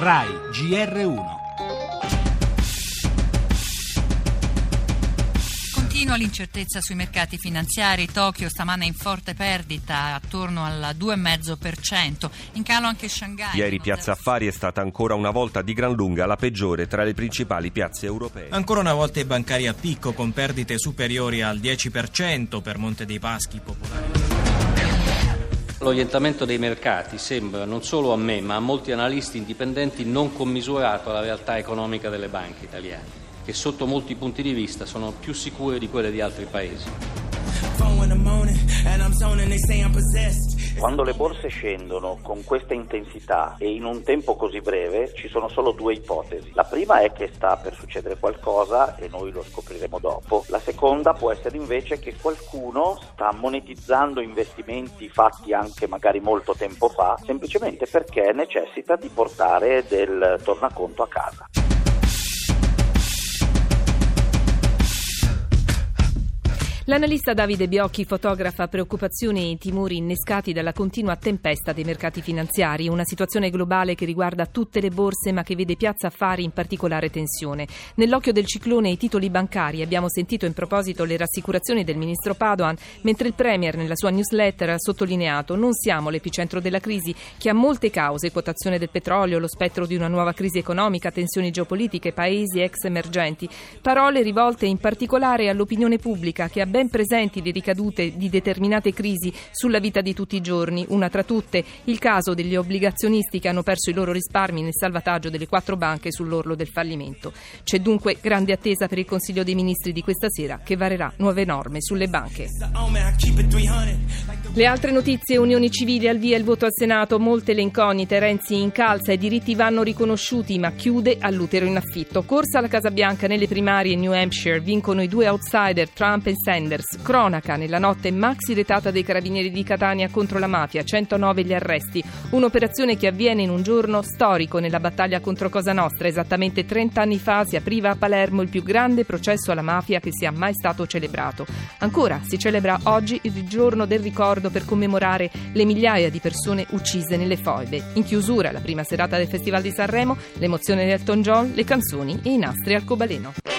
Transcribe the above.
RAI GR1 Continua l'incertezza sui mercati finanziari. Tokyo stamane in forte perdita, attorno al 2,5%. In calo anche Shanghai. Ieri Piazza Affari è stata ancora una volta di gran lunga la peggiore tra le principali piazze europee. Ancora una volta i bancari a picco con perdite superiori al 10% per Monte dei Paschi Popolare. L'orientamento dei mercati sembra, non solo a me, ma a molti analisti indipendenti, non commisurato alla realtà economica delle banche italiane che sotto molti punti di vista sono più sicure di quelle di altri paesi. Quando le borse scendono con questa intensità e in un tempo così breve ci sono solo due ipotesi. La prima è che sta per succedere qualcosa e noi lo scopriremo dopo. La seconda può essere invece che qualcuno sta monetizzando investimenti fatti anche magari molto tempo fa semplicemente perché necessita di portare del tornaconto a casa. L'analista Davide Biocchi fotografa preoccupazioni e timori innescati dalla continua tempesta dei mercati finanziari, una situazione globale che riguarda tutte le borse ma che vede Piazza Affari in particolare tensione. Nell'occhio del ciclone i titoli bancari abbiamo sentito in proposito le rassicurazioni del ministro Padoan, mentre il Premier nella sua newsletter ha sottolineato non siamo l'epicentro della crisi che ha molte cause, quotazione del petrolio, lo spettro di una nuova crisi economica, tensioni geopolitiche, paesi ex emergenti, parole rivolte in particolare all'opinione pubblica che ha ben ben presenti le ricadute di determinate crisi sulla vita di tutti i giorni, una tra tutte il caso degli obbligazionisti che hanno perso i loro risparmi nel salvataggio delle quattro banche sull'orlo del fallimento. C'è dunque grande attesa per il Consiglio dei Ministri di questa sera che varerà nuove norme sulle banche. Le altre notizie, unioni civili al via il voto al Senato, molte le incognite, Renzi incalza, i diritti vanno riconosciuti ma chiude all'utero in affitto. Corsa alla Casa Bianca nelle primarie in New Hampshire, vincono i due outsider Trump e Sanders. Sanders. Cronaca nella notte maxi retata dei carabinieri di Catania contro la mafia, 109 gli arresti. Un'operazione che avviene in un giorno storico nella battaglia contro Cosa Nostra. Esattamente 30 anni fa si apriva a Palermo il più grande processo alla mafia che sia mai stato celebrato. Ancora si celebra oggi il giorno del ricordo per commemorare le migliaia di persone uccise nelle foibe. In chiusura, la prima serata del Festival di Sanremo, l'emozione di Elton John, le canzoni e i nastri al cobaleno.